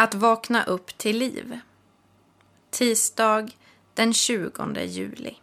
Att vakna upp till liv. Tisdag den 20 juli.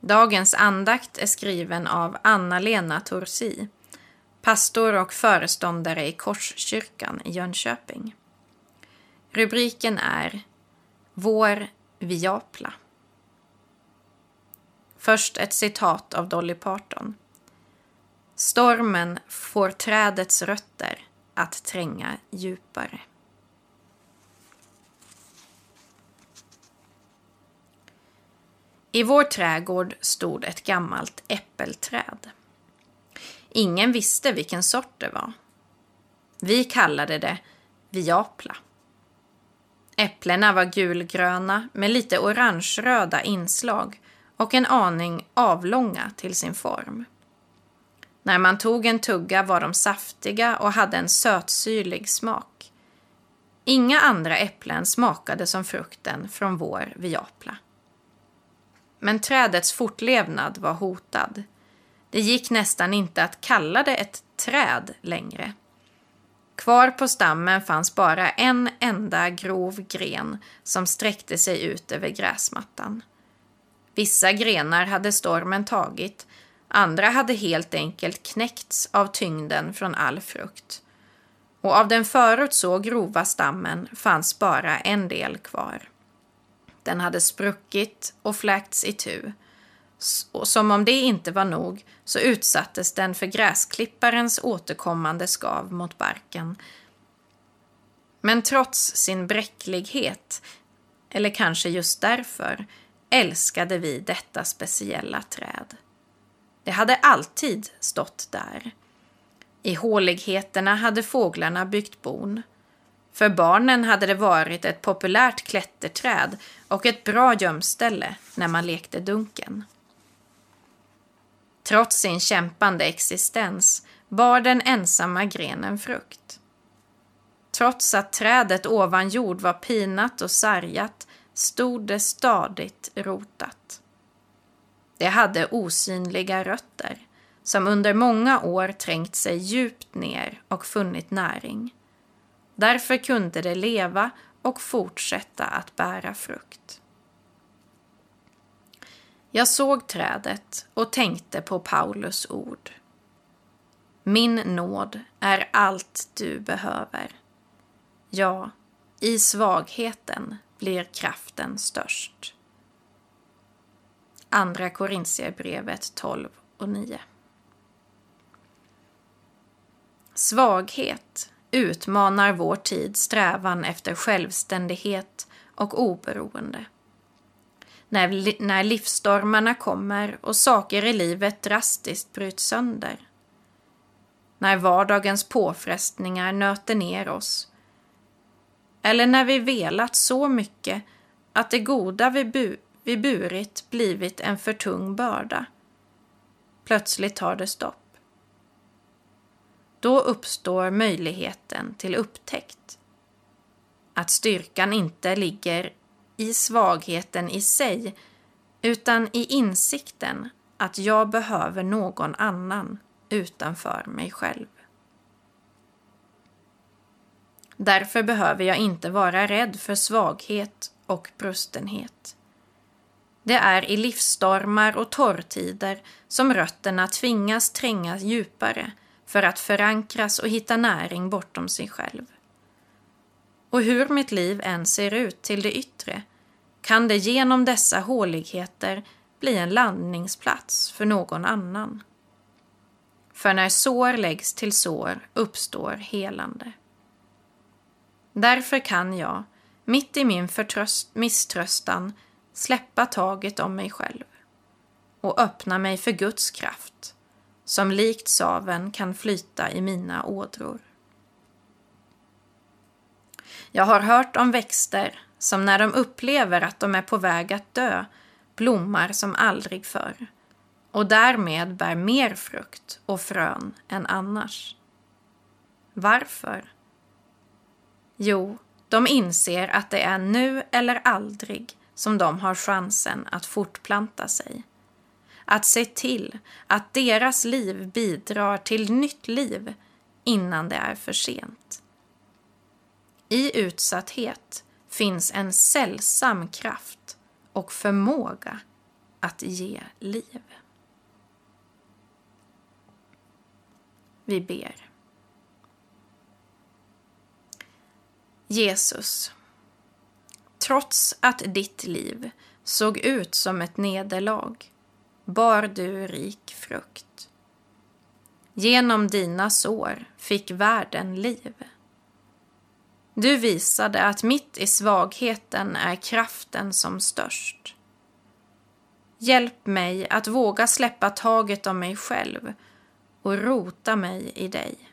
Dagens andakt är skriven av Anna-Lena Torsi, pastor och föreståndare i Korskyrkan i Jönköping. Rubriken är Vår Viapla. Först ett citat av Dolly Parton. Stormen får trädets rötter att tränga djupare. I vår trädgård stod ett gammalt äppelträd. Ingen visste vilken sort det var. Vi kallade det viapla. Äpplena var gulgröna med lite orangeröda inslag och en aning avlånga till sin form. När man tog en tugga var de saftiga och hade en sötsyrlig smak. Inga andra äpplen smakade som frukten från vår viapla. Men trädets fortlevnad var hotad. Det gick nästan inte att kalla det ett träd längre. Kvar på stammen fanns bara en enda grov gren som sträckte sig ut över gräsmattan. Vissa grenar hade stormen tagit Andra hade helt enkelt knäckts av tyngden från all frukt. Och av den förut så grova stammen fanns bara en del kvar. Den hade spruckit och fläkts itu. Och som om det inte var nog så utsattes den för gräsklipparens återkommande skav mot barken. Men trots sin bräcklighet, eller kanske just därför, älskade vi detta speciella träd. Det hade alltid stått där. I håligheterna hade fåglarna byggt bon. För barnen hade det varit ett populärt klätterträd och ett bra gömställe när man lekte dunken. Trots sin kämpande existens bar den ensamma grenen frukt. Trots att trädet ovan jord var pinat och sargat stod det stadigt rotat. Det hade osynliga rötter som under många år trängt sig djupt ner och funnit näring. Därför kunde det leva och fortsätta att bära frukt. Jag såg trädet och tänkte på Paulus ord. Min nåd är allt du behöver. Ja, i svagheten blir kraften störst. Andra Korintierbrevet 12 och 9. Svaghet utmanar vår tids strävan efter självständighet och oberoende. När, när livsstormarna kommer och saker i livet drastiskt bryts sönder. När vardagens påfrestningar nöter ner oss. Eller när vi velat så mycket att det goda vi bu vi burit blivit en för tung börda. Plötsligt tar det stopp. Då uppstår möjligheten till upptäckt. Att styrkan inte ligger i svagheten i sig utan i insikten att jag behöver någon annan utanför mig själv. Därför behöver jag inte vara rädd för svaghet och brustenhet. Det är i livsstormar och torrtider som rötterna tvingas tränga djupare för att förankras och hitta näring bortom sig själv. Och hur mitt liv än ser ut till det yttre kan det genom dessa håligheter bli en landningsplats för någon annan. För när sår läggs till sår uppstår helande. Därför kan jag, mitt i min misströstan, släppa taget om mig själv och öppna mig för Guds kraft som likt saven kan flyta i mina ådror. Jag har hört om växter som när de upplever att de är på väg att dö blommar som aldrig förr och därmed bär mer frukt och frön än annars. Varför? Jo, de inser att det är nu eller aldrig som de har chansen att fortplanta sig. Att se till att deras liv bidrar till nytt liv innan det är för sent. I utsatthet finns en sällsam kraft och förmåga att ge liv. Vi ber. Jesus, trots att ditt liv såg ut som ett nederlag bar du rik frukt. Genom dina sår fick världen liv. Du visade att mitt i svagheten är kraften som störst. Hjälp mig att våga släppa taget om mig själv och rota mig i dig.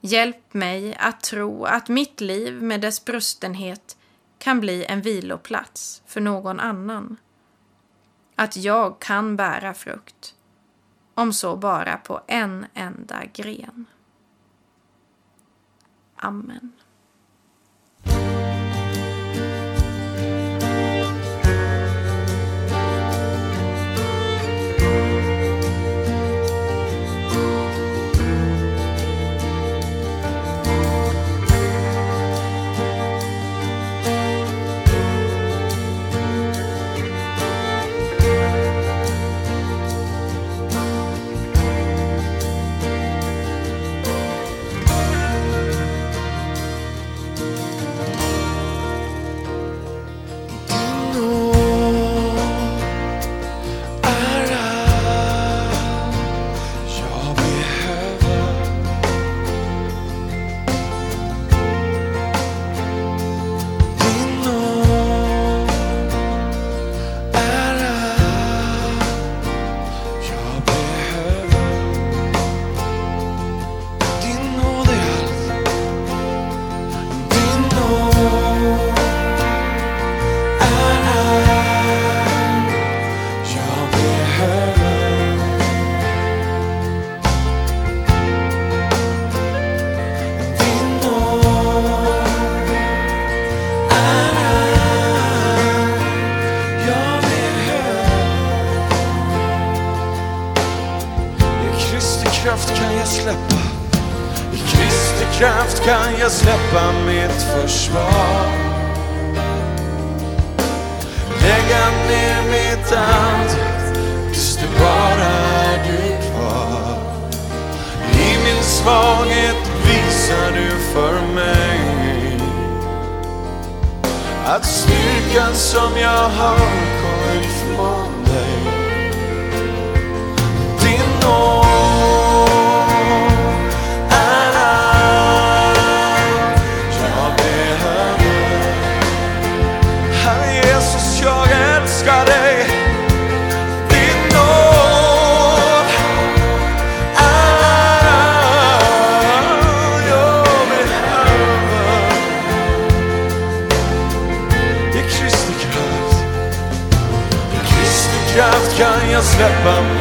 Hjälp mig att tro att mitt liv med dess brustenhet kan bli en viloplats för någon annan. Att jag kan bära frukt, om så bara på en enda gren. Amen. Jag släppa mitt försvar. Lägga ner mitt allt tills det bara är du kvar. I min svaghet visar du för mig att styrkan som jag har kommer ifrån dig. Din nåd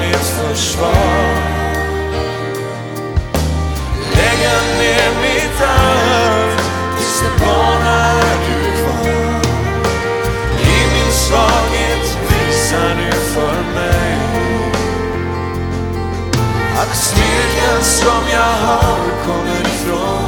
mitt försvar. Lägga ner mitt allt tills det bara är du kvar. I min svaghet visar du för mig att styrkan som jag har kommer ifrån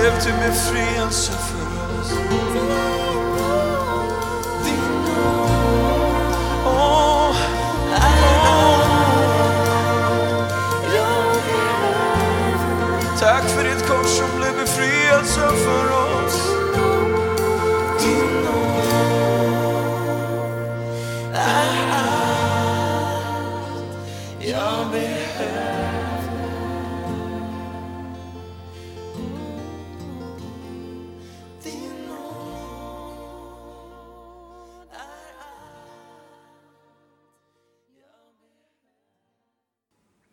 blev till befrielse för oss. Tack för ditt kors som blev befrielse för oss.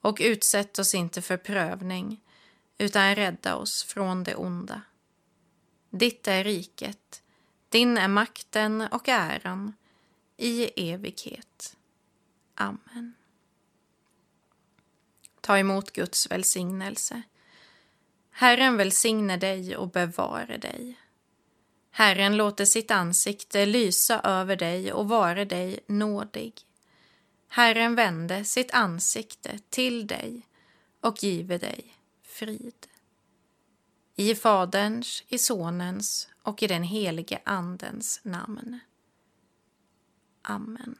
Och utsätt oss inte för prövning, utan rädda oss från det onda. Ditt är riket, din är makten och äran i evighet. Amen. Ta emot Guds välsignelse. Herren välsigne dig och bevare dig. Herren låter sitt ansikte lysa över dig och vare dig nådig. Herren vände sitt ansikte till dig och give dig frid. I Faderns, i Sonens och i den helige Andens namn. Amen.